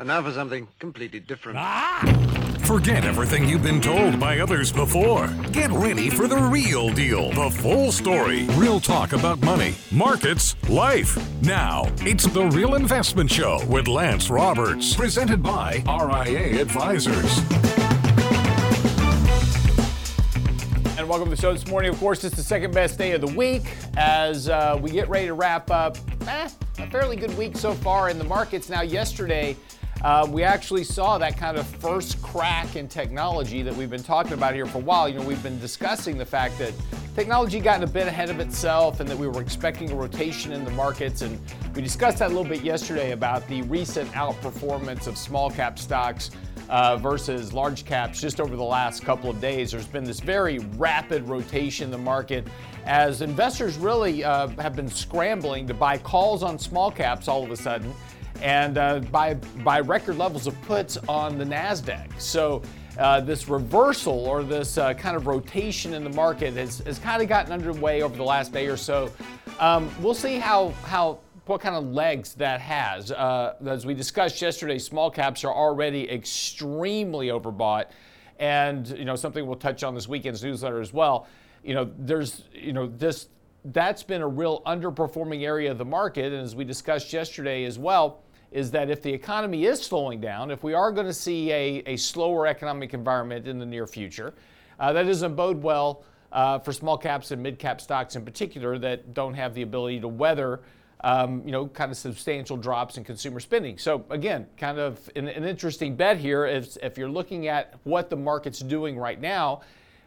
And now for something completely different. Ah! Forget everything you've been told by others before. Get ready for the real deal, the full story, real talk about money, markets, life. Now, it's the Real Investment Show with Lance Roberts, presented by RIA Advisors. And welcome to the show this morning. Of course, it's the second best day of the week as uh, we get ready to wrap up eh, a fairly good week so far in the markets. Now, yesterday, uh, we actually saw that kind of first crack in technology that we've been talking about here for a while. You know, we've been discussing the fact that technology gotten a bit ahead of itself and that we were expecting a rotation in the markets. And we discussed that a little bit yesterday about the recent outperformance of small cap stocks. Uh, versus large caps just over the last couple of days. There's been this very rapid rotation in the market as investors really uh, have been scrambling to buy calls on small caps all of a sudden and uh, by, by record levels of puts on the NASDAQ. So uh, this reversal or this uh, kind of rotation in the market has, has kind of gotten underway over the last day or so. Um, we'll see how, how what kind of legs that has. Uh, as we discussed yesterday, small caps are already extremely overbought, and you know something we'll touch on this weekend's newsletter as well. You know, there's you know this that's been a real underperforming area of the market, and as we discussed yesterday as well is that if the economy is slowing down, if we are going to see a, a slower economic environment in the near future, uh, that doesn't bode well uh, for small caps and mid cap stocks in particular that don't have the ability to weather. Um, you know, kind of substantial drops in consumer spending. So again, kind of an, an interesting bet here. If, if you're looking at what the market's doing right now,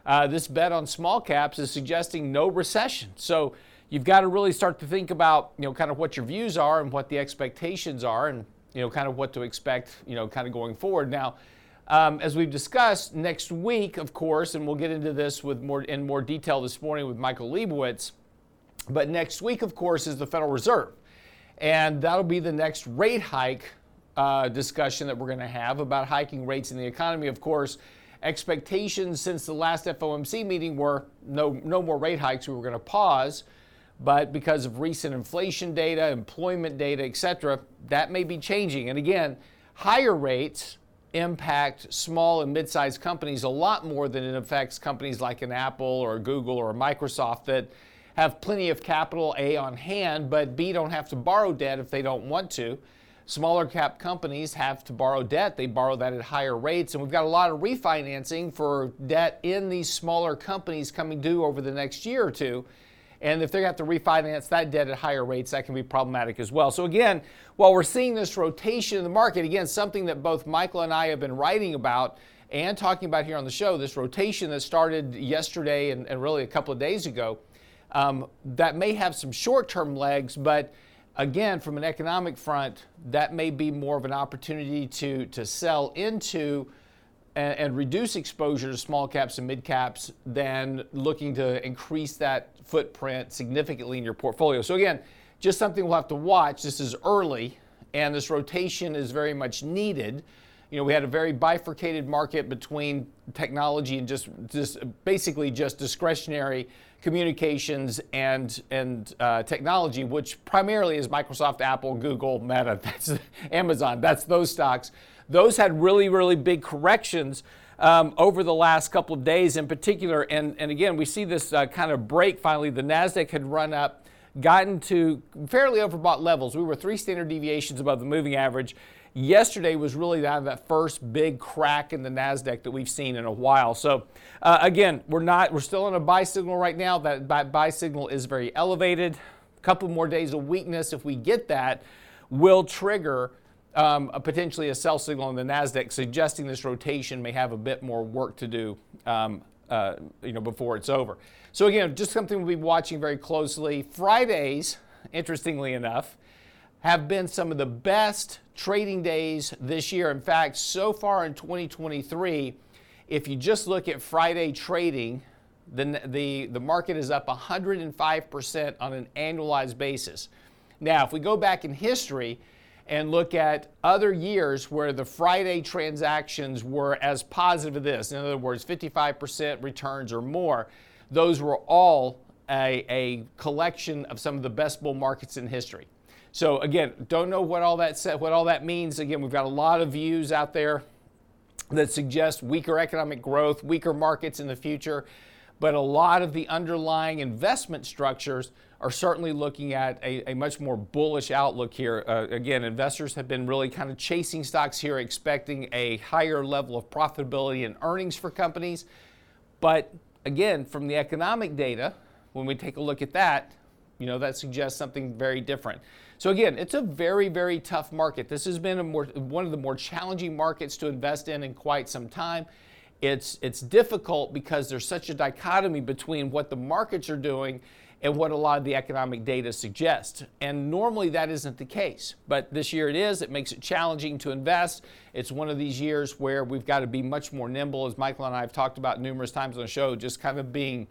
uh, this bet on small caps is suggesting no recession. So you've got to really start to think about, you know, kind of what your views are and what the expectations are and, you know, kind of what to expect, you know, kind of going forward. Now, um, as we've discussed, next week, of course, and we'll get into this with more in more detail this morning with Michael Lebowitz, but next week, of course, is the Federal Reserve. And that'll be the next rate hike uh, discussion that we're going to have about hiking rates in the economy. Of course, expectations since the last FOMC meeting were no, no more rate hikes. We were going to pause but because of recent inflation data, employment data, et cetera, that may be changing. And again, higher rates impact small and mid-sized companies a lot more than it affects companies like an Apple or Google or Microsoft that have plenty of capital A on hand, but B don't have to borrow debt if they don't want to. Smaller cap companies have to borrow debt. They borrow that at higher rates. And we've got a lot of refinancing for debt in these smaller companies coming due over the next year or two. And if they have to refinance that debt at higher rates, that can be problematic as well. So, again, while we're seeing this rotation in the market, again, something that both Michael and I have been writing about and talking about here on the show, this rotation that started yesterday and, and really a couple of days ago, um, that may have some short term legs, but again, from an economic front, that may be more of an opportunity to, to sell into and, and, reduce exposure to small caps and mid caps than looking to increase that footprint significantly in your portfolio. So, again, just something we'll have to watch. This is early, and this rotation is very much needed. You know, we had a very bifurcated market between technology and just, just basically just discretionary communications and and uh, technology, which primarily is Microsoft, Apple, Google, Meta, that's Amazon, that's those stocks. Those had really, really big corrections um, over the last couple of days in particular. And, and again, we see this uh, kind of break finally. The NASDAQ had run up, gotten to fairly overbought levels. We were three standard deviations above the moving average. Yesterday was really that, first big crack in the NASDAQ that we've seen in a while. So, uh, again, we're not, we're still in a buy signal right now. That buy signal is very elevated. A couple more days of weakness, if we get that, will trigger um, a potentially a sell signal in the Nasdaq, suggesting this rotation may have a bit more work to do, um, uh, you know, before it's over. So again, just something we'll be watching very closely. Fridays, interestingly enough, have been some of the best trading days this year. In fact, so far in 2023, if you just look at Friday trading, the, the, the market is up 105% on an annualized basis. Now, if we go back in history, and look at other years where the Friday transactions were as positive as this, in other words, 55% returns or more, those were all a, a, collection of some of the best bull markets in history. So again, don't know what all that what all that means. Again, we've got a lot of views out there that suggest weaker economic growth, weaker markets in the future, but a lot of the underlying investment structures are certainly looking at a, a much more bullish outlook here. Uh, again, investors have been really kind of chasing stocks here, expecting a higher level of profitability and earnings for companies. But again, from the economic data, when we take a look at that, you know, that suggests something very different. So again, it's a very, very tough market. This has been more, one of the more challenging markets to invest in in quite some time. It's, it's difficult because there's such a dichotomy between what the markets are doing and what a lot of the economic data suggests. And normally that isn't the case. But this year it is. It makes it challenging to invest. It's one of these years where we've got to be much more nimble, as Michael and I have talked about numerous times on the show, just kind of being,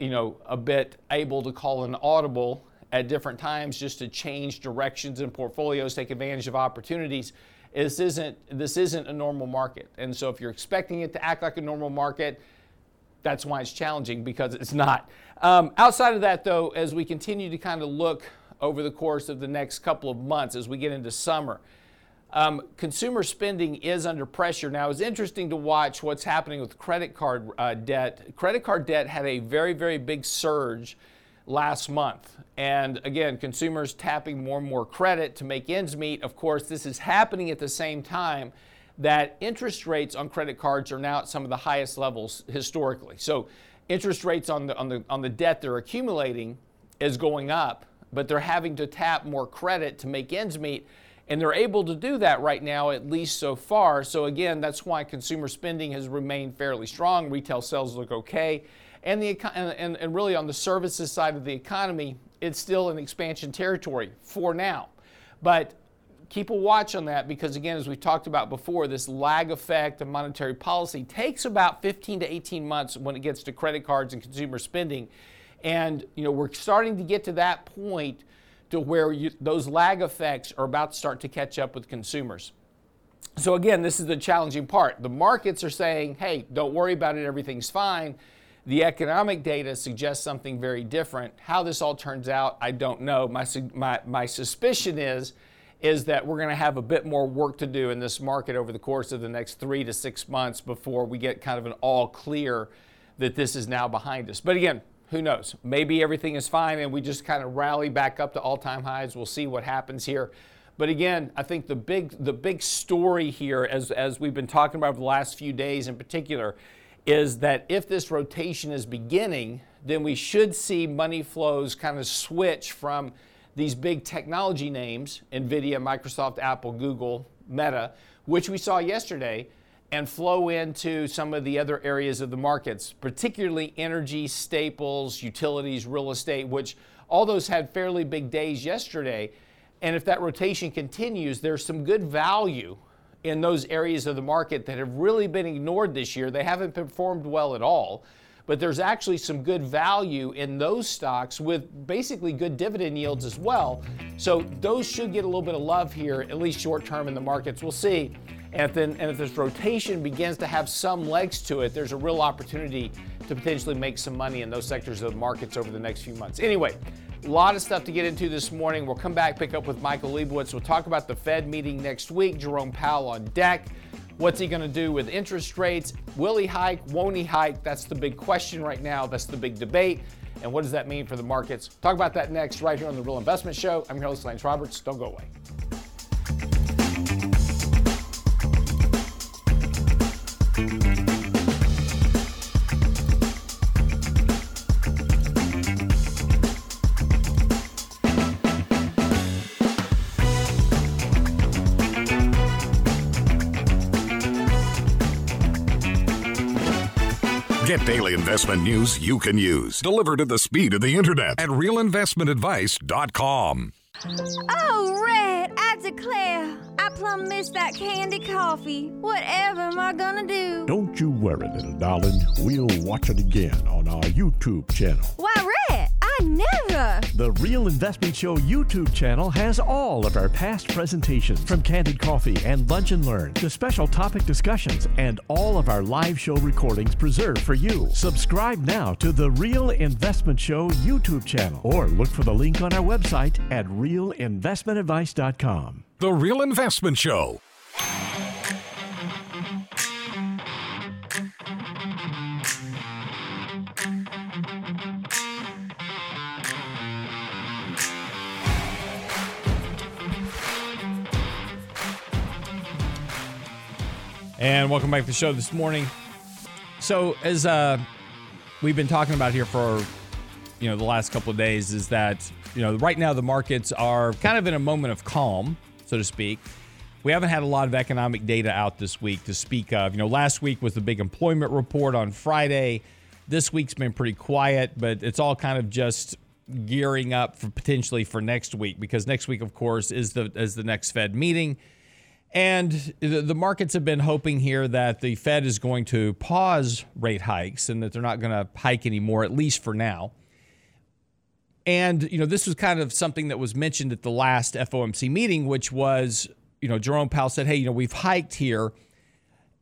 you know, a bit able to call an audible at different times just to change directions in portfolios, take advantage of opportunities. This isn't this isn't a normal market. And so if you're expecting it to act like a normal market, that's why it's challenging because it's not. Um, outside of that, though, as we continue to kind of look over the course of the next couple of months as we get into summer, um, consumer spending is under pressure. Now, it's interesting to watch what's happening with credit card uh, debt. Credit card debt had a very, very big surge last month. And again, consumers tapping more and more credit to make ends meet. Of course, this is happening at the same time that interest rates on credit cards are now at some of the highest levels historically. So interest rates on the on the on the debt they're accumulating is going up, but they're having to tap more credit to make ends meet. And they're able to do that right now, at least so far. So, again, that's why consumer spending has remained fairly strong. Retail sales look okay. And, the, and, and really, on the services side of the economy, it's still in expansion territory for now. But keep a watch on that because, again, as we've talked about before, this lag effect of monetary policy takes about 15 to 18 months when it gets to credit cards and consumer spending. And, you know, we're starting to get to that point to where you, those lag effects are about to start to catch up with consumers. So, again, this is the challenging part. The markets are saying, hey, don't worry about it, everything's fine. The economic data suggests something very different. How this all turns out, I don't know. My, my, my suspicion is is that we're going to have a bit more work to do in this market over the course of the next three to six months before we get kind of an all clear that this is now behind us. But again, who knows? Maybe everything is fine and we just kind of rally back up to all-time highs. We'll see what happens here. But again, I think the big the big story here, as as we've been talking about over the last few days in particular, is that if this rotation is beginning, then we should see money flows kind of switch from these big technology names Nvidia, Microsoft, Apple, Google, Meta, which we saw yesterday, and flow into some of the other areas of the markets, particularly energy, staples, utilities, real estate, which all those had fairly big days yesterday. And if that rotation continues, there's some good value in those areas of the market that have really been ignored this year. They haven't performed well at all but there's actually some good value in those stocks with basically good dividend yields as well. So those should get a little bit of love here, at least short term in the markets. We'll see. And if, then, and if this rotation begins to have some legs to it, there's a real opportunity to potentially make some money in those sectors of the markets over the next few months. Anyway, a lot of stuff to get into this morning. We'll come back, pick up with Michael Lebowitz. We'll talk about the Fed meeting next week. Jerome Powell on deck. What's he going to do with interest rates? Will he hike? Won't he hike? That's the big question right now. That's the big debate. And what does that mean for the markets? Talk about that next, right here on the Real Investment Show. I'm your host, Lance Roberts. Don't go away. Daily investment news you can use, delivered at the speed of the internet at realinvestmentadvice.com. Oh, Red, I declare, I plumb missed that Candid Coffee. Whatever am I gonna do? Don't you worry, little darling. We'll watch it again on our YouTube channel. Why, Red, I I never. The Real Investment Show YouTube channel has all of our past presentations from Candid Coffee and Lunch and Learn to special topic discussions and all of our live show recordings preserved for you. Subscribe now to the Real Investment Show YouTube channel or look for the link on our website at realinvestmentadvice.com. The Real Investment Show. And welcome back to the show this morning. So, as uh, we've been talking about here for you know the last couple of days, is that you know right now the markets are kind of in a moment of calm, so to speak. We haven't had a lot of economic data out this week to speak of. You know, last week was the big employment report on Friday. This week's been pretty quiet, but it's all kind of just gearing up for potentially for next week because next week, of course, is the is the next Fed meeting. And the markets have been hoping here that the Fed is going to pause rate hikes and that they're not going to hike anymore, at least for now. And, you know, this was kind of something that was mentioned at the last FOMC meeting, which was, you know, Jerome Powell said, hey, you know, we've hiked here.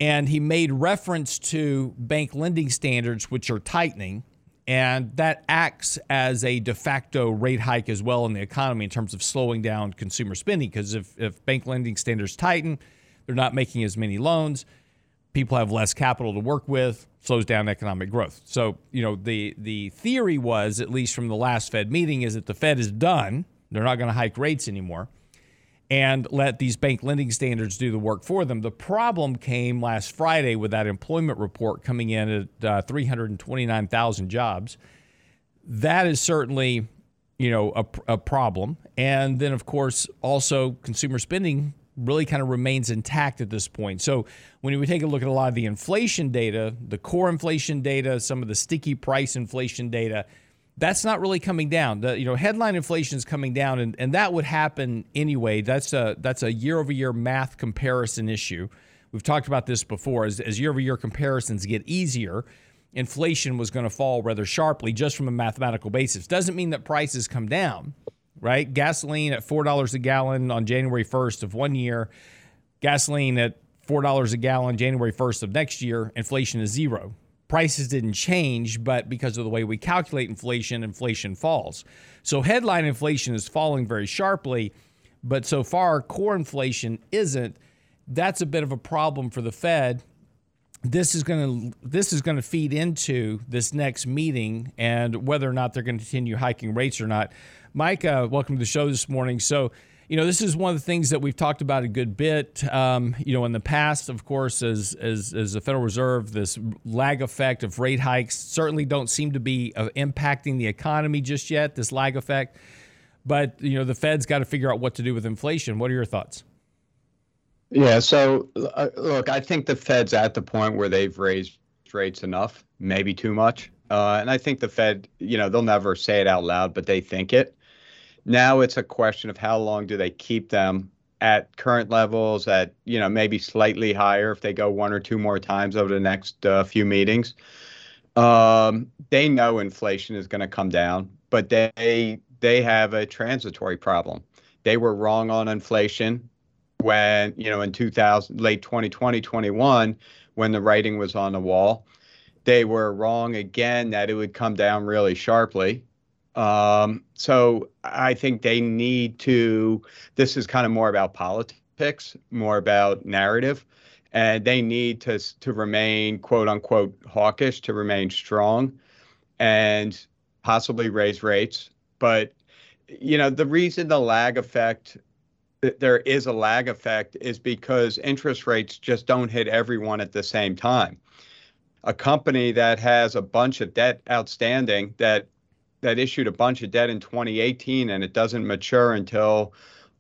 And he made reference to bank lending standards, which are tightening. And that acts as a de facto rate hike as well in the economy in terms of slowing down consumer spending. Because if, if bank lending standards tighten, they're not making as many loans. People have less capital to work with, slows down economic growth. So, you know, the, the theory was, at least from the last Fed meeting, is that the Fed is done. They're not going to hike rates anymore and let these bank lending standards do the work for them. The problem came last Friday with that employment report coming in at uh, 329,000 jobs. That is certainly, you know, a, a problem. And then, of course, also consumer spending really kind of remains intact at this point. So when we take a look at a lot of the inflation data, the core inflation data, some of the sticky price inflation data, that's not really coming down. The you know headline inflation is coming down, and, and that would happen anyway. That's a that's a year over year math comparison issue. We've talked about this before. As, as year over year comparisons get easier, inflation was going to fall rather sharply just from a mathematical basis. Doesn't mean that prices come down, right? Gasoline at four dollars a gallon on January first of one year, gasoline at four dollars a gallon January first of next year. Inflation is zero prices didn't change, but because of the way we calculate inflation, inflation falls. So headline inflation is falling very sharply, but so far core inflation isn't. That's a bit of a problem for the Fed. This is going to this is going to feed into this next meeting and whether or not they're going to continue hiking rates or not. Mike, welcome to the show this morning. So you know, this is one of the things that we've talked about a good bit. Um, you know, in the past, of course, as, as as the Federal Reserve, this lag effect of rate hikes certainly don't seem to be uh, impacting the economy just yet. This lag effect, but you know, the Fed's got to figure out what to do with inflation. What are your thoughts? Yeah. So, uh, look, I think the Fed's at the point where they've raised rates enough, maybe too much, uh, and I think the Fed, you know, they'll never say it out loud, but they think it. Now it's a question of how long do they keep them at current levels, at you know maybe slightly higher if they go one or two more times over the next uh, few meetings. Um, they know inflation is going to come down, but they they have a transitory problem. They were wrong on inflation when you know in 2000 late 2020 21 when the writing was on the wall. They were wrong again that it would come down really sharply um, so I think they need to. This is kind of more about politics, more about narrative, and they need to to remain quote unquote hawkish, to remain strong, and possibly raise rates. But you know the reason the lag effect there is a lag effect is because interest rates just don't hit everyone at the same time. A company that has a bunch of debt outstanding that that issued a bunch of debt in 2018 and it doesn't mature until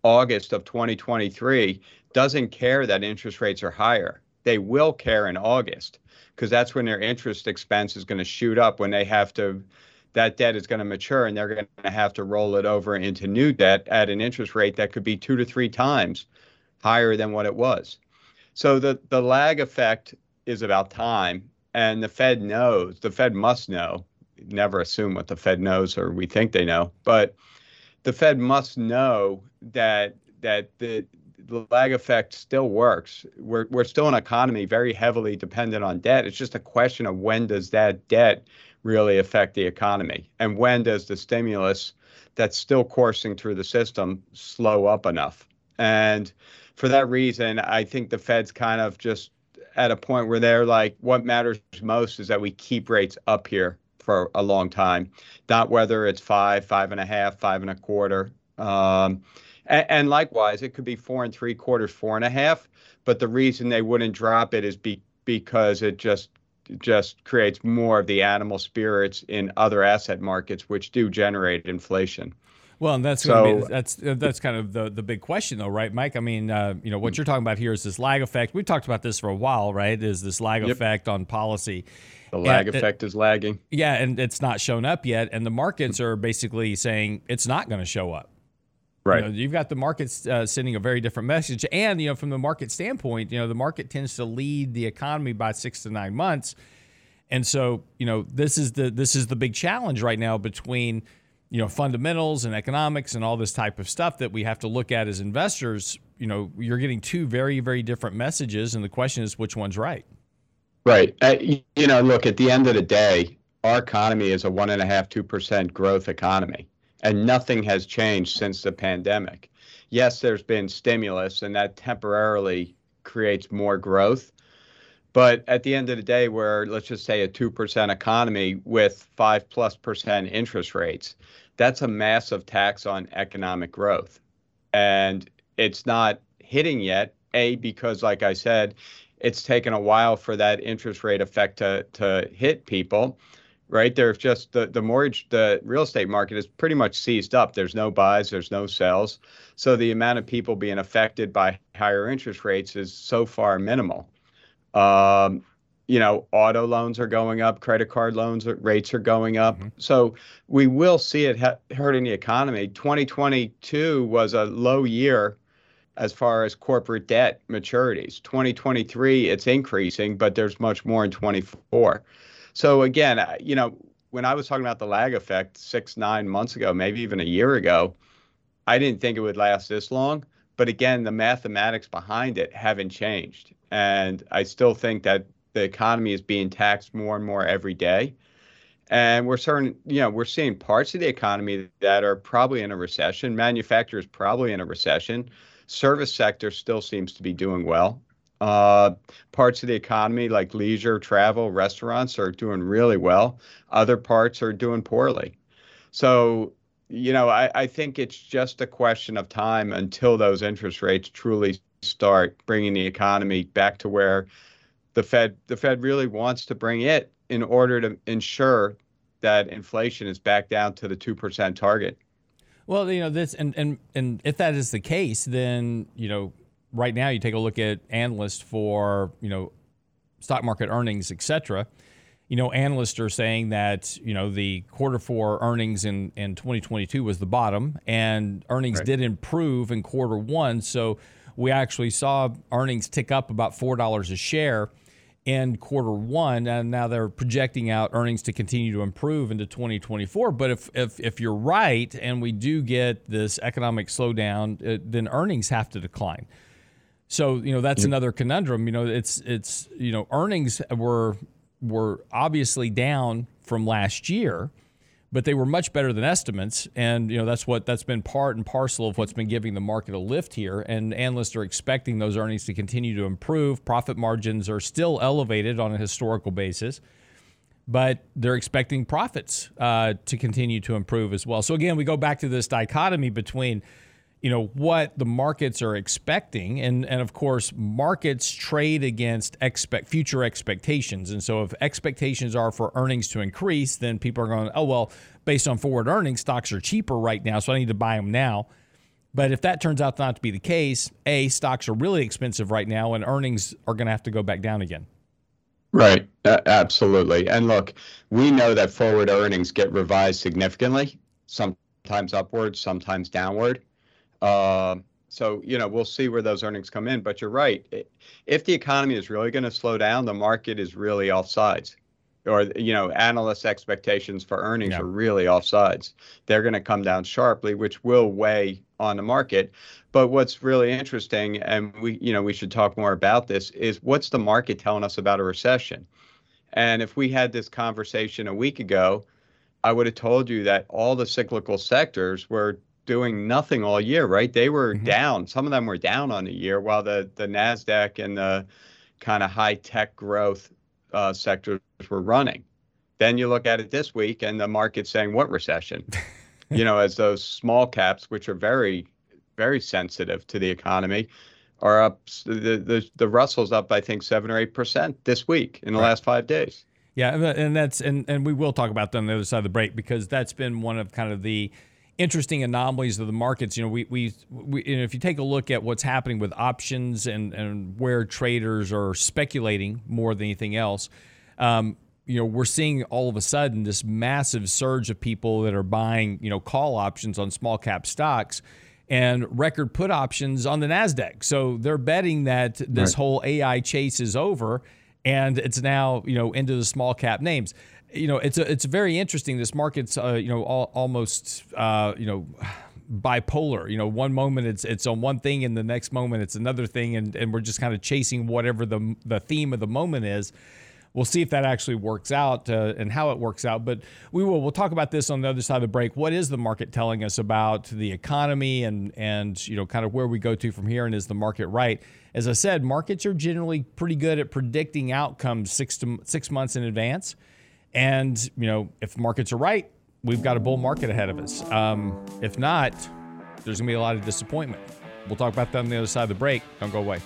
August of 2023 doesn't care that interest rates are higher. They will care in August because that's when their interest expense is going to shoot up when they have to that debt is going to mature and they're going to have to roll it over into new debt at an interest rate that could be 2 to 3 times higher than what it was. So the the lag effect is about time and the Fed knows, the Fed must know never assume what the Fed knows or we think they know, but the Fed must know that that the the lag effect still works. We're we're still an economy very heavily dependent on debt. It's just a question of when does that debt really affect the economy, and when does the stimulus that's still coursing through the system slow up enough. And for that reason, I think the Fed's kind of just at a point where they're like, what matters most is that we keep rates up here for a long time, not whether it's five, five and a half, five and a quarter. Um, and, and, likewise, it could be four and three quarters, four and a half. But the reason they wouldn't drop it is be, because it just just creates more of the animal spirits in other asset markets, which do generate inflation. Well, and that's so, be, that's that's kind of the the big question, though, right, Mike? I mean, uh, you know, what you're talking about here is this lag effect. We've talked about this for a while, right? Is this lag yep. effect on policy? The lag and effect it, is lagging. Yeah, and it's not shown up yet, and the markets are basically saying it's not going to show up. Right. You have got the markets uh, sending a very different message, and you know, from the market standpoint, you know, the market tends to lead the economy by six to nine months, and so you know, this is the this is the big challenge right now between you know fundamentals and economics and all this type of stuff that we have to look at as investors you know you're getting two very very different messages and the question is which one's right right uh, you know look at the end of the day our economy is a one and a half two percent growth economy and nothing has changed since the pandemic yes there's been stimulus and that temporarily creates more growth but at the end of the day, we're, let's just say, a 2% economy with 5 plus percent interest rates, that's a massive tax on economic growth. And it's not hitting yet, A, because, like I said, it's taken a while for that interest rate effect to, to hit people right? There's just the, the mortgage, the real estate market is pretty much seized up. There's no buys, there's no sells. So the amount of people being affected by higher interest rates is so far minimal. Um, you know, auto loans are going up, credit card loans rates are going up. Mm-hmm. So we will see it ha- hurting the economy. 2022 was a low year as far as corporate debt maturities. 2023, it's increasing, but there's much more in 24. So again, you know, when I was talking about the lag effect six, nine months ago, maybe even a year ago, I didn't think it would last this long. But again, the mathematics behind it haven't changed. And I still think that the economy is being taxed more and more every day. And we're certain, you know, we're seeing parts of the economy that are probably in a recession. Manufacturers probably in a recession. Service sector still seems to be doing well. Uh, parts of the economy like leisure, travel, restaurants are doing really well. Other parts are doing poorly. So, you know, I, I think it's just a question of time until those interest rates truly start bringing the economy back to where the Fed the Fed really wants to bring it in order to ensure that inflation is back down to the two percent target. Well, you know this, and and and if that is the case, then you know right now you take a look at analysts for you know stock market earnings, et cetera. You know, analysts are saying that you know the quarter four earnings in in 2022 was the bottom, and earnings right. did improve in quarter one. So we actually saw earnings tick up about four dollars a share in quarter one, and now they're projecting out earnings to continue to improve into 2024. But if if, if you're right, and we do get this economic slowdown, uh, then earnings have to decline. So you know that's another conundrum. You know, it's it's you know earnings were were obviously down from last year but they were much better than estimates. And you know that's what that's been part and parcel of what's been giving the market a lift here. And analysts are expecting those earnings to continue to improve. Profit margins are still elevated on a historical basis but they're expecting profits uh, to continue to improve as well. So again we go back to this dichotomy between you know what the markets are expecting. And and of course markets trade against expect future expectations. And so if expectations are for earnings to increase then people are going oh well based on forward earnings stocks are cheaper right now so I need to buy them now. But if that turns out not to be the case a stocks are really expensive right now and earnings are going to have to go back down again. Right. Uh, absolutely. And look we know that forward earnings get revised significantly sometimes upwards sometimes downward uh, so, you know, we'll see where those earnings come in. But you're right. If the economy is really going to slow down, the market is really off sides. or you know analysts' expectations for earnings Yeah. are really offsides. They're going to come down sharply, which will weigh on the market. But what's really interesting, and we you know we should talk more about this, is what's the market telling us about a recession? And if we had this conversation a week ago, I would have told you that all the cyclical sectors were doing nothing all year, right? They were Mhm. down. Some of them were down on the year, while the the Nasdaq and the kind of high tech growth uh, sectors were running. Then you look at it this week, and the market's saying, "What recession?" you know, as those small caps, which are very, very sensitive to the economy, are up. The the, the Russell's up, I think, seven or eight percent this week in the Right. last five days. Yeah, and- and that's and and we will talk about that on the other side of the break because that's been one of kind of the interesting anomalies of the markets. You know, we we, we you know, if you take a look at what's happening with options and and where traders are speculating more than anything else. Um, you know, we're seeing all of a sudden this massive surge of people that are buying, you know, call options on small cap stocks and record put options on the Nasdaq. So they're betting that this Right. whole AI chase is over and it's now, you know, into the small cap names. You know, it's a, it's very interesting. This market's, uh, you know, all, almost, uh, you know, bipolar. You know, one moment it's it's on one thing, and the next moment it's another thing, and, and we're just kind of chasing whatever the the theme of the moment is. We'll see if that actually works out uh, and how it works out. But we will. We'll talk about this on the other side of the break. What is the market telling us about the economy and and you know kind of where we go to from here? And is the market right? As I said, markets are generally pretty good at predicting outcomes six to six months in advance. And you know if markets are right, we've got a bull market ahead of us. Um, if not, there's gonna be a lot of disappointment. We'll talk about that on the other side of the break. Don't go away.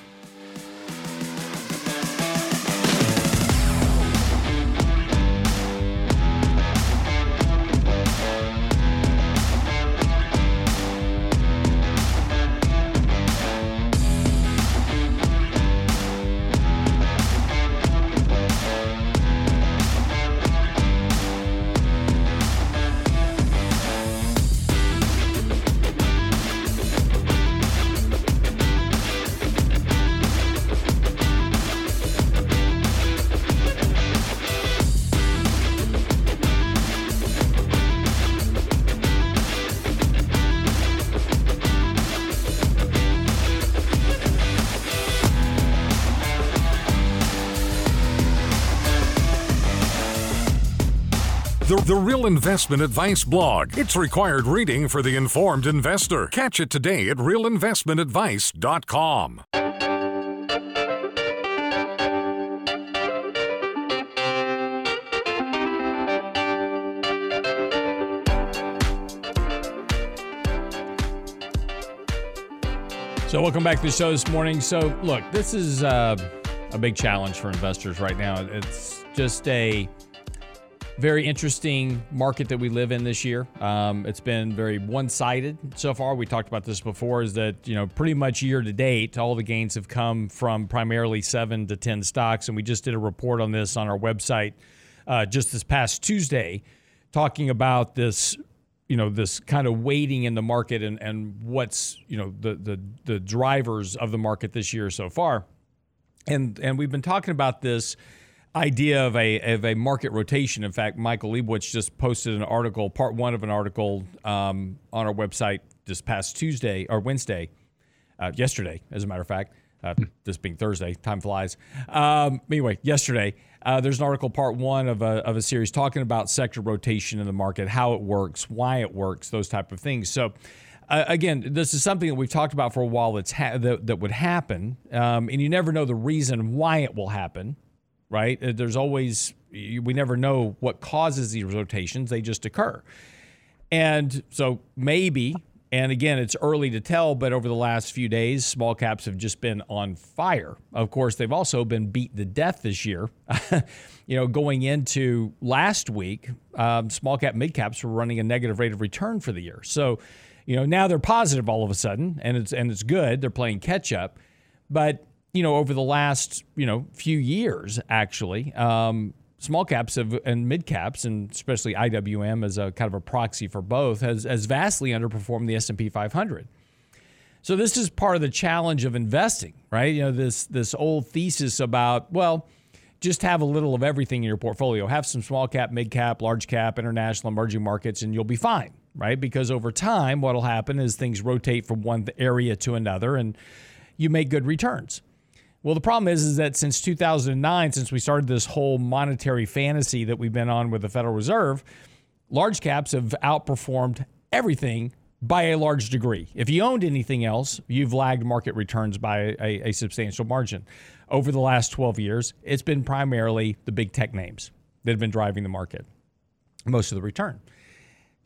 The, Real Investment Advice blog. It's required reading for the informed investor. Catch it today at realinvestmentadvice.com. So, welcome back to the show this morning. So, look, this is uh, a big challenge for investors right now. It's just a very interesting market that we live in this year. Um, it's been very one-sided so far. We talked about this before. Is that you know pretty much year to date, all the gains have come from primarily seven to ten stocks, and we just did a report on this on our website uh, just this past Tuesday, talking about this you know this kind of waiting in the market and and what's you know the the the drivers of the market this year so far and and we've been talking about this idea of a of a market rotation in fact Michael Lebowitz just posted an article part 1 of an article um, on our website this past Tuesday or Wednesday uh, yesterday as a matter of fact uh, this being Thursday, time flies. Um, anyway, yesterday, uh, there's an article, part one of a, of a series, talking about sector rotation in the market, how it works, why it works, those type of things. So, uh, again, this is something that we've talked about for a while that's ha- that, that would happen, um, and you never know the reason why it will happen, right? Uh, There's always we never know what causes these rotations; they just occur. And so maybe, and again, it's early to tell, but over the last few days, small caps have just been on fire. Of course, they've also been beat to death this year. you know, going into last week, um, small cap, mid caps were running a negative rate of return for the year. So, you know, now they're positive all of a sudden, and it's and it's good. They're playing catch up, but you know, over the last you know few years, actually, um, small caps have, and mid caps, and especially IWM as a kind of a proxy for both, has has vastly underperformed the S and P 500. So this is part of the challenge of investing, right? You know, this this old thesis about well, just have a little of everything in your portfolio. Have some small cap, mid cap, large cap, international, emerging markets, and you'll be fine, right? Because over time, what'll happen is things rotate from one area to another, and you make good returns. Well, the problem is, is that since 2009, since we started this whole monetary fantasy that we've been on with the Federal Reserve, large caps have outperformed everything by a large degree. If you owned anything else, you've lagged market returns by a, a, substantial margin. Over the last 12 years, it's been primarily the big tech names that have been driving the market, most of the return.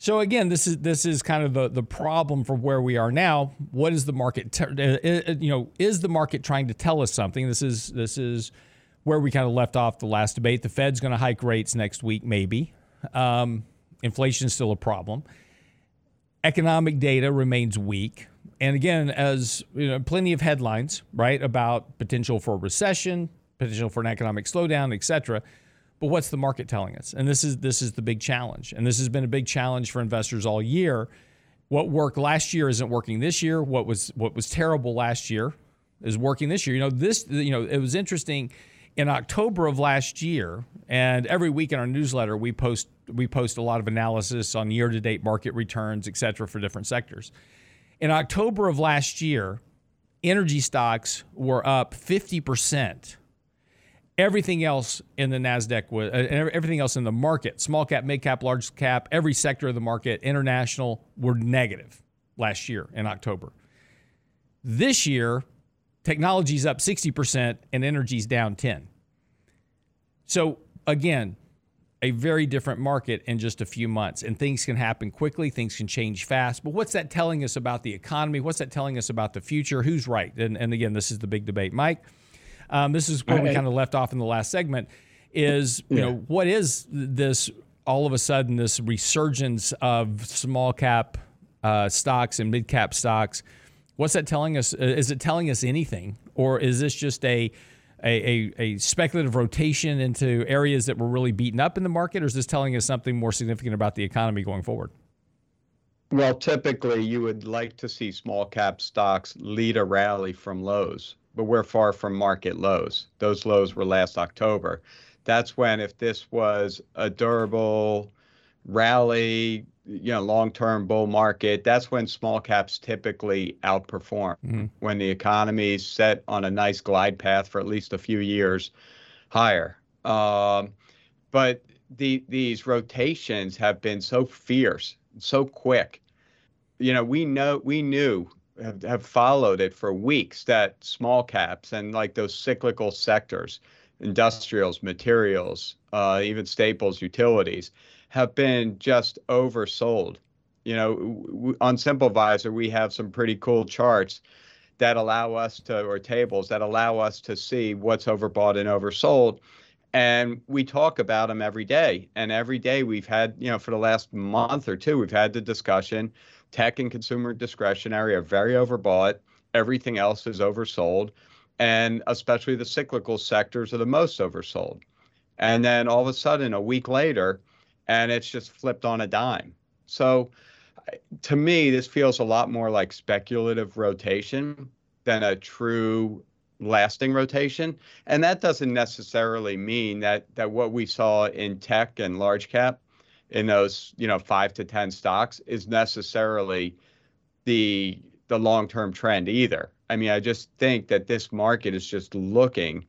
So again, this is this is kind of the the problem for where we are now. What is the market? T- uh, uh, you know, is the market trying to tell us something? This is this is where we kind of left off the last debate. The Fed's going to hike rates next week, maybe. Um, inflation is still a problem economic data remains weak. And again, as you know, plenty of headlines, right, about potential for recession, potential for an economic slowdown, et cetera. But what's the market telling us? And this is this is the big challenge. And this has been a big challenge for investors all year. What worked last year isn't working this year. What was what was terrible last year is working this year. You know, this you know, it was interesting in October of last year, and every week in our newsletter we post we post a lot of analysis on year to date market returns, et cetera, for different sectors. In October of last year, energy stocks were up 50%. Everything else in the NASDAQ was, uh, everything else in the market, small cap, mid cap, large cap, every sector of the market, international, were negative last year in October. This year, technology's up 60% and energy's down 10. So again, a very different market in just a few months. And things can happen quickly, things can change fast. But what's that telling us about the economy? What's that telling us about the future? Who's right? And, and again, this is the big debate. Mike, um, this is where we kind of left off in the last segment is, you yeah. know, what is this all of a sudden this resurgence of small cap uh, stocks and mid cap stocks? What's that telling us? Is it telling us anything? Or is this just a a, a, a, speculative rotation into areas that were really beaten up in the market, or is this telling us something more significant about the economy going forward? Well, typically you would like to see small cap stocks lead a rally from lows, but we're far from market lows. Those lows were last October. That's when, if this was a durable rally, you know long-term bull market that's when small caps typically outperform mm-hmm. when the economy is set on a nice glide path for at least a few years higher um, but the, these rotations have been so fierce so quick you know we know we knew have, have followed it for weeks that small caps and like those cyclical sectors industrials materials uh, even staples utilities have been just oversold. You know, on SimpleVisor, we have some pretty cool charts that allow us to, or tables that allow us to see what's overbought and oversold. And we talk about them every day. And every day we've had, you know, for the last month or two, we've had the discussion tech and consumer discretionary are very overbought. Everything else is oversold. And especially the cyclical sectors are the most oversold. And then all of a sudden, a week later, and it's just flipped on a dime. So to me, this feels a lot more like speculative rotation than a true lasting rotation. And that doesn't necessarily mean that that what we saw in tech and large cap in those, you know, five to 10 stocks is necessarily the the long-term trend either. I mean, I just think that this market is just looking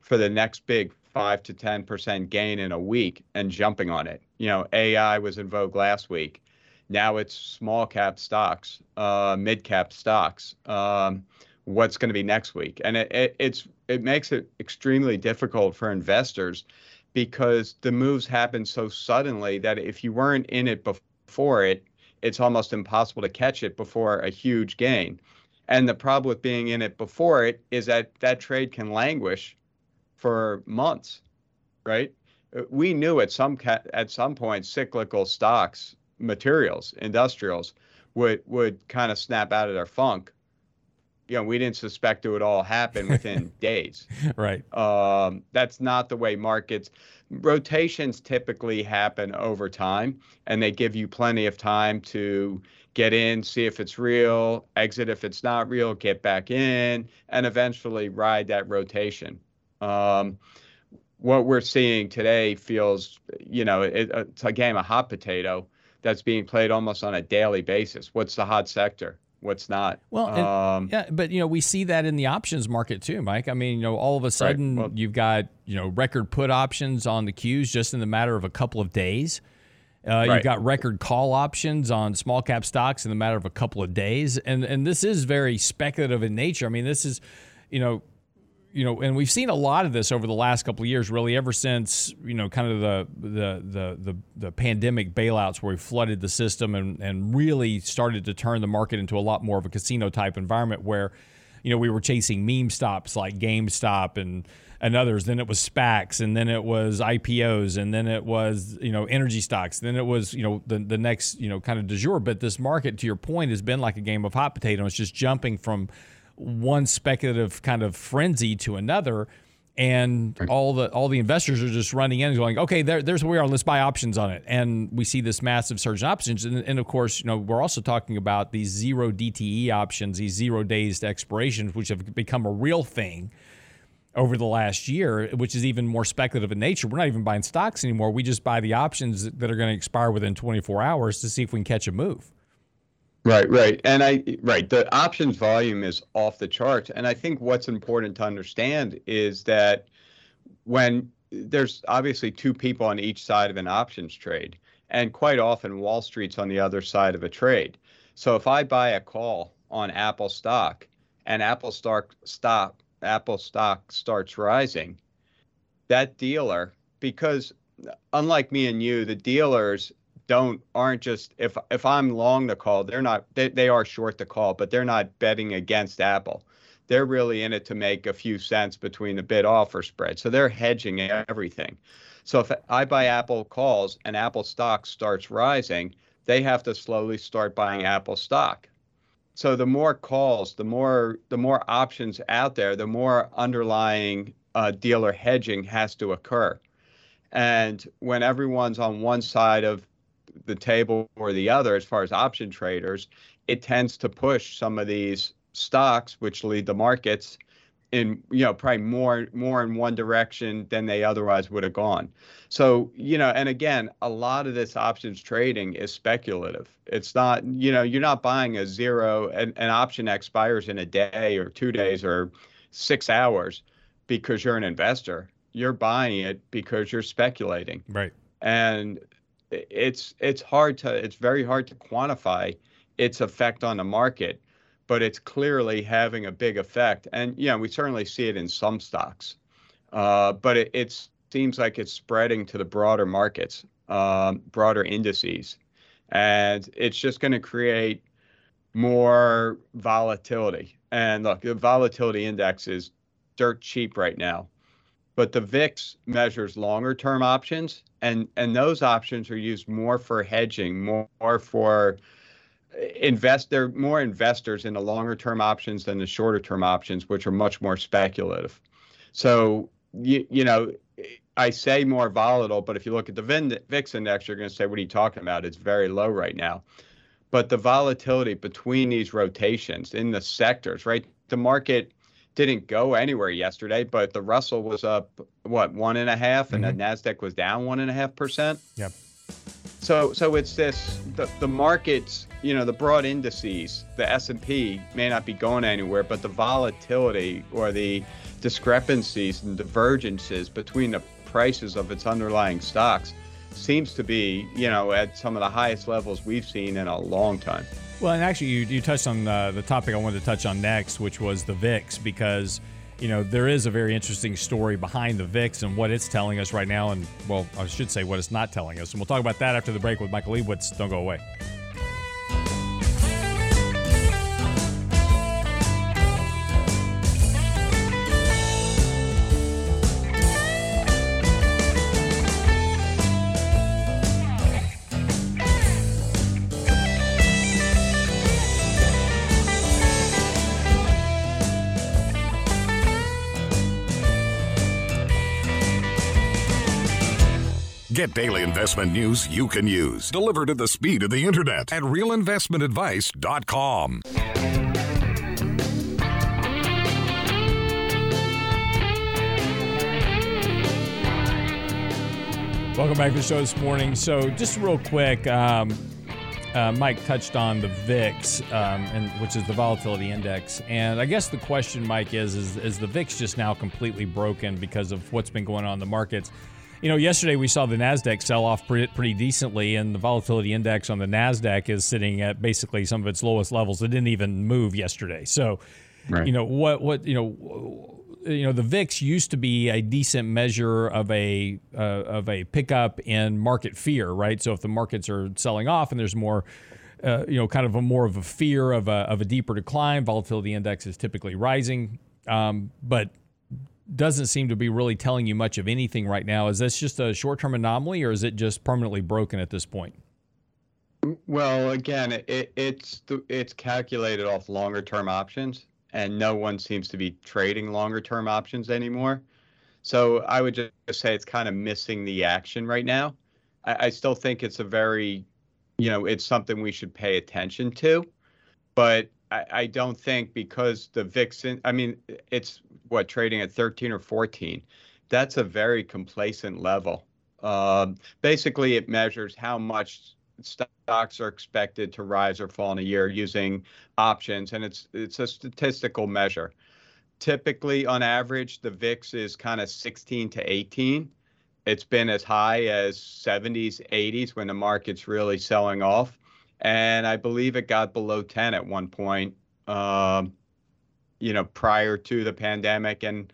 for the next big five to 10% gain in a week and jumping on it. You know, AI was in vogue last week. Now it's small cap stocks, uh, mid cap stocks. Um, what's going to be next week? And it, it, it's it makes it extremely difficult for investors because the moves happen so suddenly that if you weren't in it before it, it's almost impossible to catch it before a huge gain. And the problem with being in it before it is that that trade can languish for months, right? We knew at some ca- at some point cyclical stocks, materials, industrials would would kind of snap out of their funk. You know, we didn't suspect it would all happen within days. Right. Um, that's not the way markets rotations typically happen over time, and they give you plenty of time to get in, see if it's real, exit if it's not real, get back in, and eventually ride that rotation. Um, what we're seeing today feels, you know, it, it's a game of hot potato that's being played almost on a daily basis. What's the hot sector? What's not? Well, and, um, yeah, but you know we see that in the options market too, Mike. I mean, you know, all of a sudden right. well, you've got you know record put options on the Qs just in the matter of a couple of days. Uh, right. You've got record call options on small cap stocks in the matter of a couple of days, and and this is very speculative in nature. I mean, this is, you know, you know, and we've seen a lot of this over the last couple of years, really, ever since you know, kind of the the the the, the pandemic bailouts where we flooded the system and and really started to turn the market into a lot more of a casino type environment where, you know, we were chasing meme stops like GameStop and and others. Then it was SPACs, and then it was IPOs, and then it was you know energy stocks. Then it was you know the the next you know kind of de jour. But this market, to your point, has been like a game of hot potato. It's just jumping from one speculative kind of frenzy to another and all the all the investors are just running in and going, okay, there, there's where we are. Let's buy options on it, and we see this massive surge in options. And, and, of course, you know, we're also talking about these zero DTE options, these zero days to expirations, which have become a real thing over the last year, which is even more speculative in nature. We're not even buying stocks anymore. We just buy the options that are going to expire within 24 hours to see if we can catch a move. Right, right. And I right, the options volume is off the charts. And I think what's important to understand is that when there's obviously two people on each side of an options trade, and quite often Wall Street's on the other side of a trade. So if I buy a call on Apple stock and Apple stock stock Apple stock starts rising, that dealer, because unlike me and you, the dealers don't aren't just if if I'm long the call, they're not they, they are short the call, but they're not betting against Apple. They're really in it to make a few cents between the bid offer spread. So they're hedging everything. So if I buy Apple calls and Apple stock starts rising, they have to slowly start buying Apple stock. So the more calls, the more the more options out there, the more underlying uh, dealer hedging has to occur. And when everyone's on one side of the table or the other as far as option traders, it tends to push some of these stocks which lead the markets in you know probably more more in one direction than they otherwise would have gone. So you know and again a lot of this options trading is speculative. It's not you know you're not buying a zero an, an option expires in a day or two days or six hours because you're an investor. You're buying it because you're speculating. Right. And it's it's hard to it's very hard to quantify its effect on the market, but it's clearly having a big effect. And yeah, we certainly see it in some stocks, uh, but it it's, seems like it's spreading to the broader markets, um, broader indices, and it's just going to create more volatility. And look, the volatility index is dirt cheap right now but the VIX measures longer term options, and and those options are used more for hedging, more, for eh, invest. There are more investors in the longer term options than the shorter term options, which are much more speculative. So you you know. I say more volatile, but if you look at the VIX index, you're going to say, what are you talking about? It's very low right now. But the volatility between these rotations in the sectors, right? The market didn't go anywhere yesterday, but the Russell was up what one and a half, and mm-hmm. the Nasdaq was down one and a half percent. Yep. So so it's this the the markets, you know, the broad indices, the S and P may not be going anywhere, but the volatility or the discrepancies and divergences between the prices of its underlying stocks seems to be, you know, at some of the highest levels we've seen in a long time. Well, and actually, you, you touched on uh, the topic I wanted to touch on next, which was the VIX, because you know there is a very interesting story behind the VIX and what it's telling us right now, and well, I should say what it's not telling us. And we'll talk about that after the break with Michael Lebowitz. Don't go away. Investment news you can use, delivered at the speed of the internet at realinvestmentadvice.com. Welcome back to the show this morning. So, just real quick, um, uh, Mike touched on the VIX, um, and which is the volatility index, and I guess the question, Mike, is, is is the VIX just now completely broken because of what's been going on in the markets? You know, yesterday we saw the Nasdaq sell off pretty, pretty decently, and the volatility index on the Nasdaq is sitting at basically some of its lowest levels. It didn't even move yesterday. So, right. you know what what you know you know the VIX used to be a decent measure of a uh, of a pickup in market fear, right? So if the markets are selling off and there's more, uh, you know, kind of a more of a fear of a of a deeper decline, volatility index is typically rising, um, but doesn't seem to be really telling you much of anything right now. Is this just a short term anomaly, or is it just permanently broken at this point? Well, again, it, it's it's calculated off longer term options and no one seems to be trading longer term options anymore. So I would just say it's kind of missing the action right now. I, I, still think it's a very, you know, it's something we should pay attention to, but I, I don't think because the VIX, I mean, it's what trading at 13 or 14. That's a very complacent level. Um, basically, it measures how much stocks are expected to rise or fall in a year using options, and it's it's a statistical measure. Typically, on average, the VIX is kind of 16 to 18. It's been as high as 70s, 80s when the market's really selling off, and I believe it got below 10 at one point. Um, you know, prior to the pandemic, and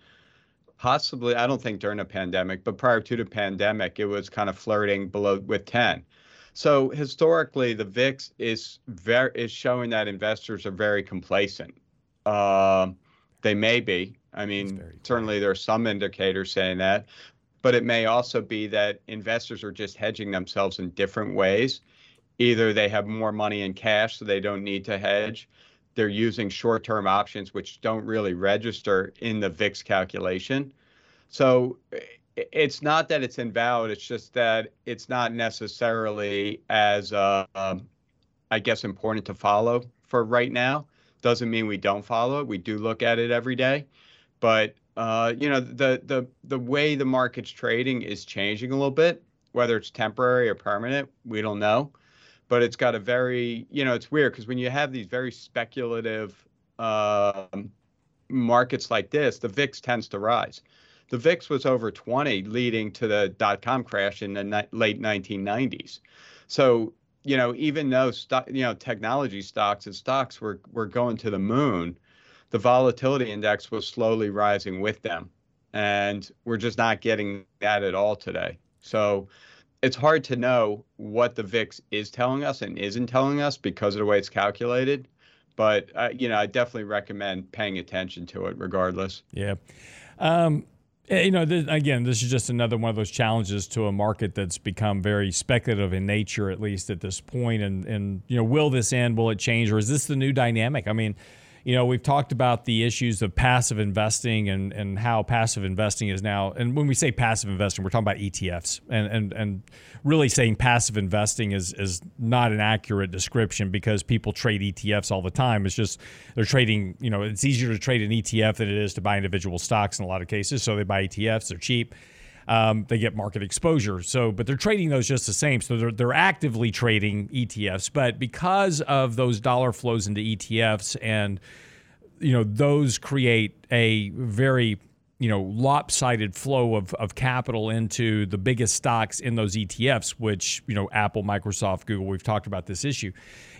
possibly I don't think during the pandemic, but prior to the pandemic, it was kind of flirting below with 10. So historically, the VIX is very is showing that investors are very complacent. Uh, they may be. I mean, certainly there are some indicators saying that, but it may also be that investors are just hedging themselves in different ways. Either they have more money in cash, so they don't need to hedge. They're using short-term options, which don't really register in the VIX calculation. So it's not that it's invalid. It's just that it's not necessarily as, uh, um, I guess, important to follow for right now. Doesn't mean we don't follow it. We do look at it every day, but uh, you know, the the the way the market's trading is changing a little bit. Whether it's temporary or permanent, we don't know. But it's got a very, you know, it's weird because when you have these very speculative uh, markets like this, the VIX tends to rise the VIX was over 20 leading to the dot com crash in the ni- late 1990s. So, you know, even though stock, you know, technology stocks and stocks were, were going to the moon, the volatility index was slowly rising with them. And we're just not getting that at all today. So it's hard to know what the VIX is telling us and isn't telling us because of the way it's calculated. But, uh, you know, I definitely recommend paying attention to it regardless. Yeah. Um, Eh, you know, this, again, this is just another one of those challenges to a market that's become very speculative in nature, at least at this point. And and you know, will this end? Will it change, or is this the new dynamic? I mean, you know, we've talked about the issues of passive investing and, and how passive investing is now. And when we say passive investing, we're talking about ETFs. And, and, and really saying passive investing is, is not an accurate description because people trade ETFs all the time. It's just they're trading, you know, it's easier to trade an ETF than it is to buy individual stocks in a lot of cases. So they buy ETFs, they're cheap. Um, they get market exposure. So, but they're trading those just the same. So they're, they're actively trading ETFs. But because of those dollar flows into ETFs and, you know, those create a very you know lopsided flow of, of capital into the biggest stocks in those ETFs, which you know Apple, Microsoft, Google. We've talked about this issue.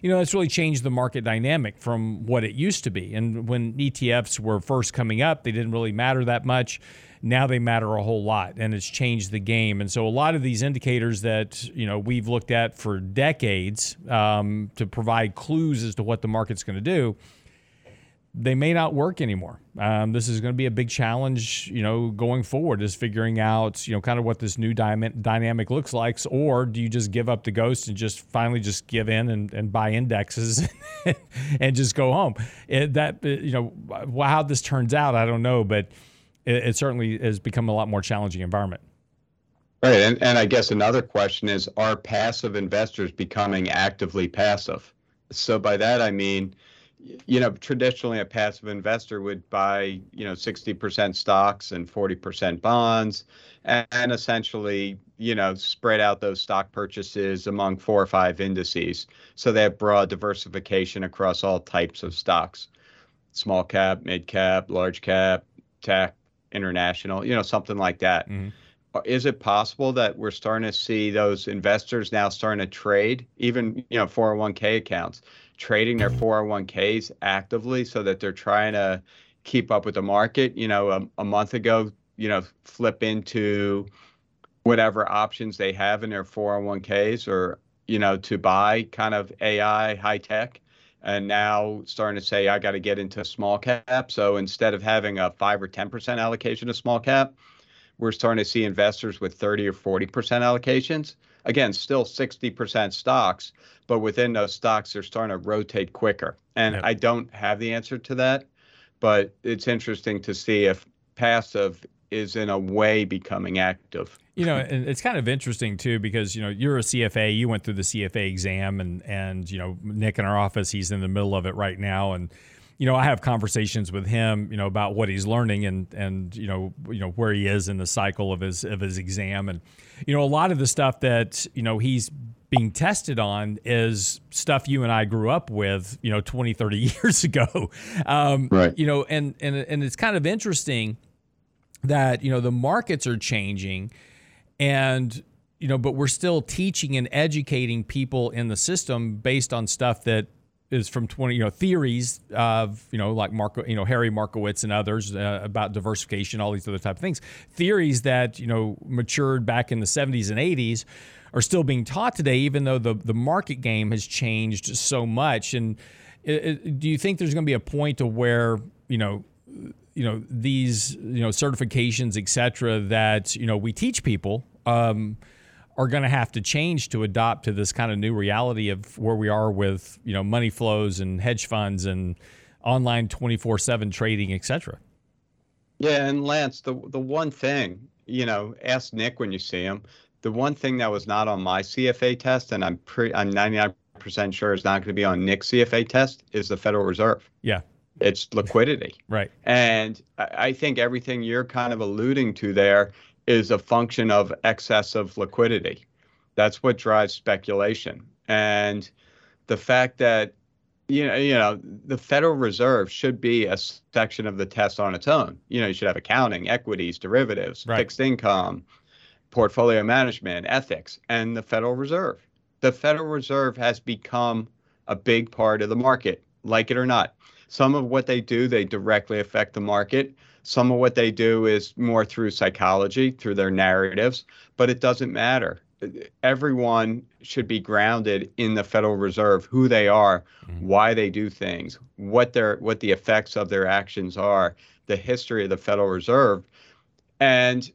You know that's really changed the market dynamic from what it used to be. And when ETFs were first coming up, they didn't really matter that much now they matter a whole lot and it's changed the game and so a lot of these indicators that you know we've looked at for decades um, to provide clues as to what the market's going to do they may not work anymore. Um, this is going to be a big challenge, you know, going forward is figuring out, you know, kind of what this new dy- dynamic looks like. Or do you just give up the ghost and just finally just give in and, and buy indexes and just go home? It, that, you know, how this turns out, I don't know, but it, it certainly has become a lot more challenging environment. Right. And, and I guess another question is are passive investors becoming actively passive? So by that, I mean, you know, traditionally a passive investor would buy, you know, 60% stocks and 40% bonds and, and essentially, you know, spread out those stock purchases among four or five indices. So they have broad diversification across all types of stocks small cap, mid cap, large cap, tech, international, you know, something like that. Mm-hmm. Uh, is it possible that we're starting to see those investors now starting to trade, even, you know, 401k accounts, trading their mm-hmm. 401ks actively so that they're trying to keep up with the market? You know, a, a month ago, you know, flip into whatever options they have in their 401ks or you know to buy kind of AI high tech and now starting to say I got to get into small cap so instead of having a 5 or 10% allocation to small cap we're starting to see investors with 30 or 40% allocations again still 60% stocks but within those stocks they're starting to rotate quicker and. I don't have the answer to that but it's interesting to see if passive is in a way becoming active. You know, and it's kind of interesting too because you know you're a CFA, you went through the CFA exam, and and you know Nick in our office, he's in the middle of it right now, and you know I have conversations with him, you know, about what he's learning and and you know you know where he is in the cycle of his of his exam, and you know a lot of the stuff that you know he's being tested on is stuff you and I grew up with, you know, 20, 30 years ago. Um, right. You know, and, and, and it's kind of interesting that you know the markets are changing and you know but we're still teaching and educating people in the system based on stuff that is from 20 you know theories of you know like Marco you know Harry Markowitz and others uh, about diversification all these other type of things. Theories that you know matured back in the 70s and 80s are still being taught today even though the the market game has changed so much. And it, it, do you think there's going to be a point to where you know you know these you know certifications etc that you know we teach people um, are going to have to change to adopt to this kind of new reality of where we are with you know money flows and hedge funds and online 24/7 trading etc yeah and Lance the the one thing you know ask Nick when you see him. The one thing that was not on my CFA test and I'm pretty I'm 99% sure is not going to be on Nick's CFA test is the Federal Reserve. Yeah it's liquidity. Right. And I think everything you're kind of alluding to there is a function of excess of liquidity. That's what drives speculation. And the fact that you know, you know, the Federal Reserve should be a section of the test on its own. You know, you should have accounting, equities, derivatives, right. fixed income, portfolio management, ethics, and the Federal Reserve. The Federal Reserve has become a big part of the market, like it or not. Some of what they do, they directly affect the market. Some of what they do is more through psychology, through their narratives, but it doesn't matter. Everyone should be grounded in the Federal Reserve, who they are, mm-hmm. why they do things, what their what the effects of their actions are, the history of the Federal Reserve. And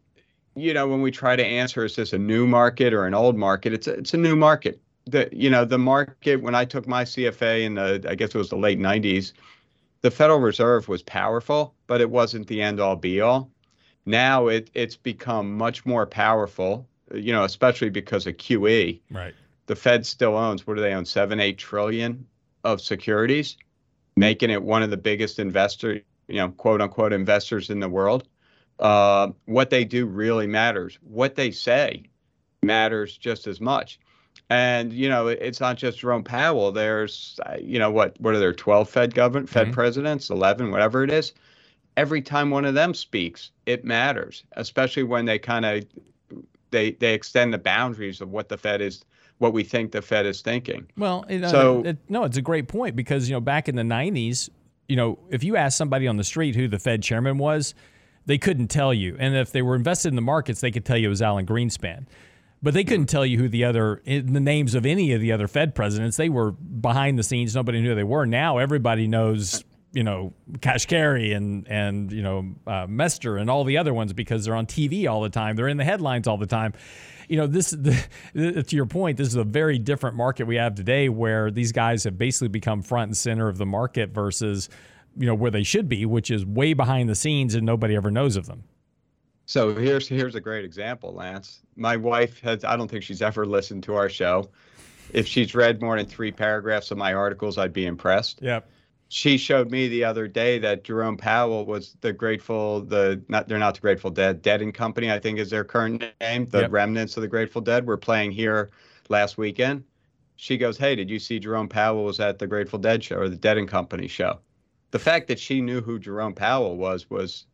you know, when we try to answer is this a new market or an old market, it's a, it's a new market. The you know, the market when I took my CFA in the I guess it was the late 90s, the Federal Reserve was powerful, but it wasn't the end all be all. Now it it's become much more powerful, you know, especially because of QE. Right. The Fed still owns what do they own? Seven, eight trillion of securities, making it one of the biggest investor, you know, quote unquote investors in the world. Uh, what they do really matters. What they say matters just as much. And you know, it's not just Jerome Powell. There's, uh, you know, what what are there? Twelve Fed government, Fed mm-hmm. presidents, eleven, whatever it is. Every time one of them speaks, it matters, especially when they kind of they they extend the boundaries of what the Fed is, what we think the Fed is thinking. Well, it, so it, no, it's a great point because you know back in the '90s, you know, if you asked somebody on the street who the Fed chairman was, they couldn't tell you, and if they were invested in the markets, they could tell you it was Alan Greenspan but they couldn't tell you who the other the names of any of the other Fed presidents. They were behind the scenes. Nobody knew who they were. Now everybody knows. You know, Kashkari and and you know uh, Mester and all the other ones because they're on TV all the time. They're in the headlines all the time. You know, this the, to your point. This is a very different market we have today, where these guys have basically become front and center of the market versus you know where they should be, which is way behind the scenes and nobody ever knows of them. So here's here's a great example, Lance. My wife has I don't think she's ever listened to our show. If she's read more than three paragraphs of my articles, I'd be impressed. Yep. she showed me the other day that Jerome Powell was the Grateful, the not they're not the Grateful Dead, Dead and Company, I think is their current name. The yep. remnants of the Grateful Dead were playing here last weekend. She goes, "Hey, did you see Jerome Powell was at the Grateful Dead show or the Dead and Company show?" The fact that she knew who Jerome Powell was was,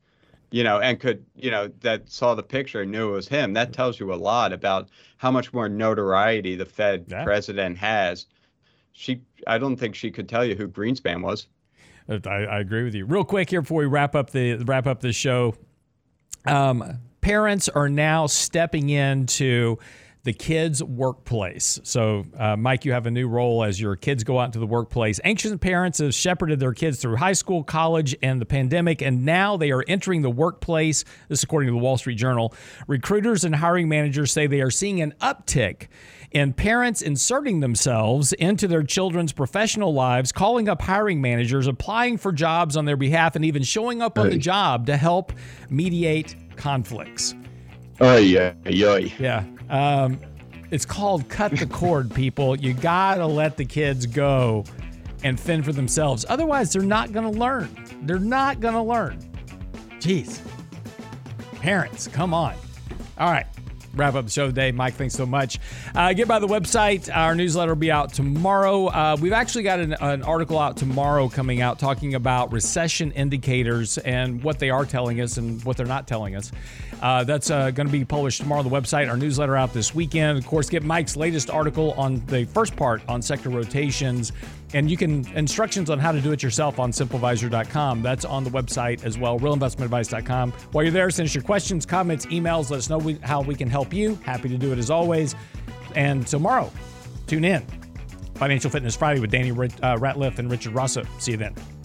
you know, and could, you know, that saw the picture and knew it was him. That tells you a lot about how much more notoriety the Fed yeah. president has she I don't think she could tell you who Greenspan was. I, I agree with you. Real quick here before we wrap up the wrap up the show, um, parents are now stepping into the kids' workplace. So, uh, Mike, you have a new role as your kids go out into the workplace. Anxious parents have shepherded their kids through high school, college, and the pandemic, and now they are entering the workplace. This, according to the Wall Street Journal. Recruiters and hiring managers say they are seeing an uptick in parents inserting themselves into their children's professional lives, calling up hiring managers, applying for jobs on their behalf, and even showing up on the job to help mediate conflicts. Oh, yeah. Yeah. Yeah. Um, it's called cut the cord, people. You got to let the kids go and fend for themselves. Otherwise, they're not to learn. They're not to learn. Jeez. Parents, come on. All right wrap up the show today. Mike, thanks so much. Uh, get by the website. Our newsletter will be out tomorrow. Uh, we've actually got an, an, article out tomorrow coming out talking about recession indicators and what they are telling us and what they're not telling us. Uh, that's uh, going to be published tomorrow on the website. Our newsletter out this weekend. Of course, get Mike's latest article on the first part on sector rotations and you can instructions on how to do it yourself on simplevisor.com. That's on the website as well, realinvestmentadvice.com. While you're there, send us your questions, comments, emails. Let us know how we can help you. Happy to do it as always. And tomorrow, tune in. Financial Fitness Friday with Danny uh, Ratliff and Richard Rosso. See you then.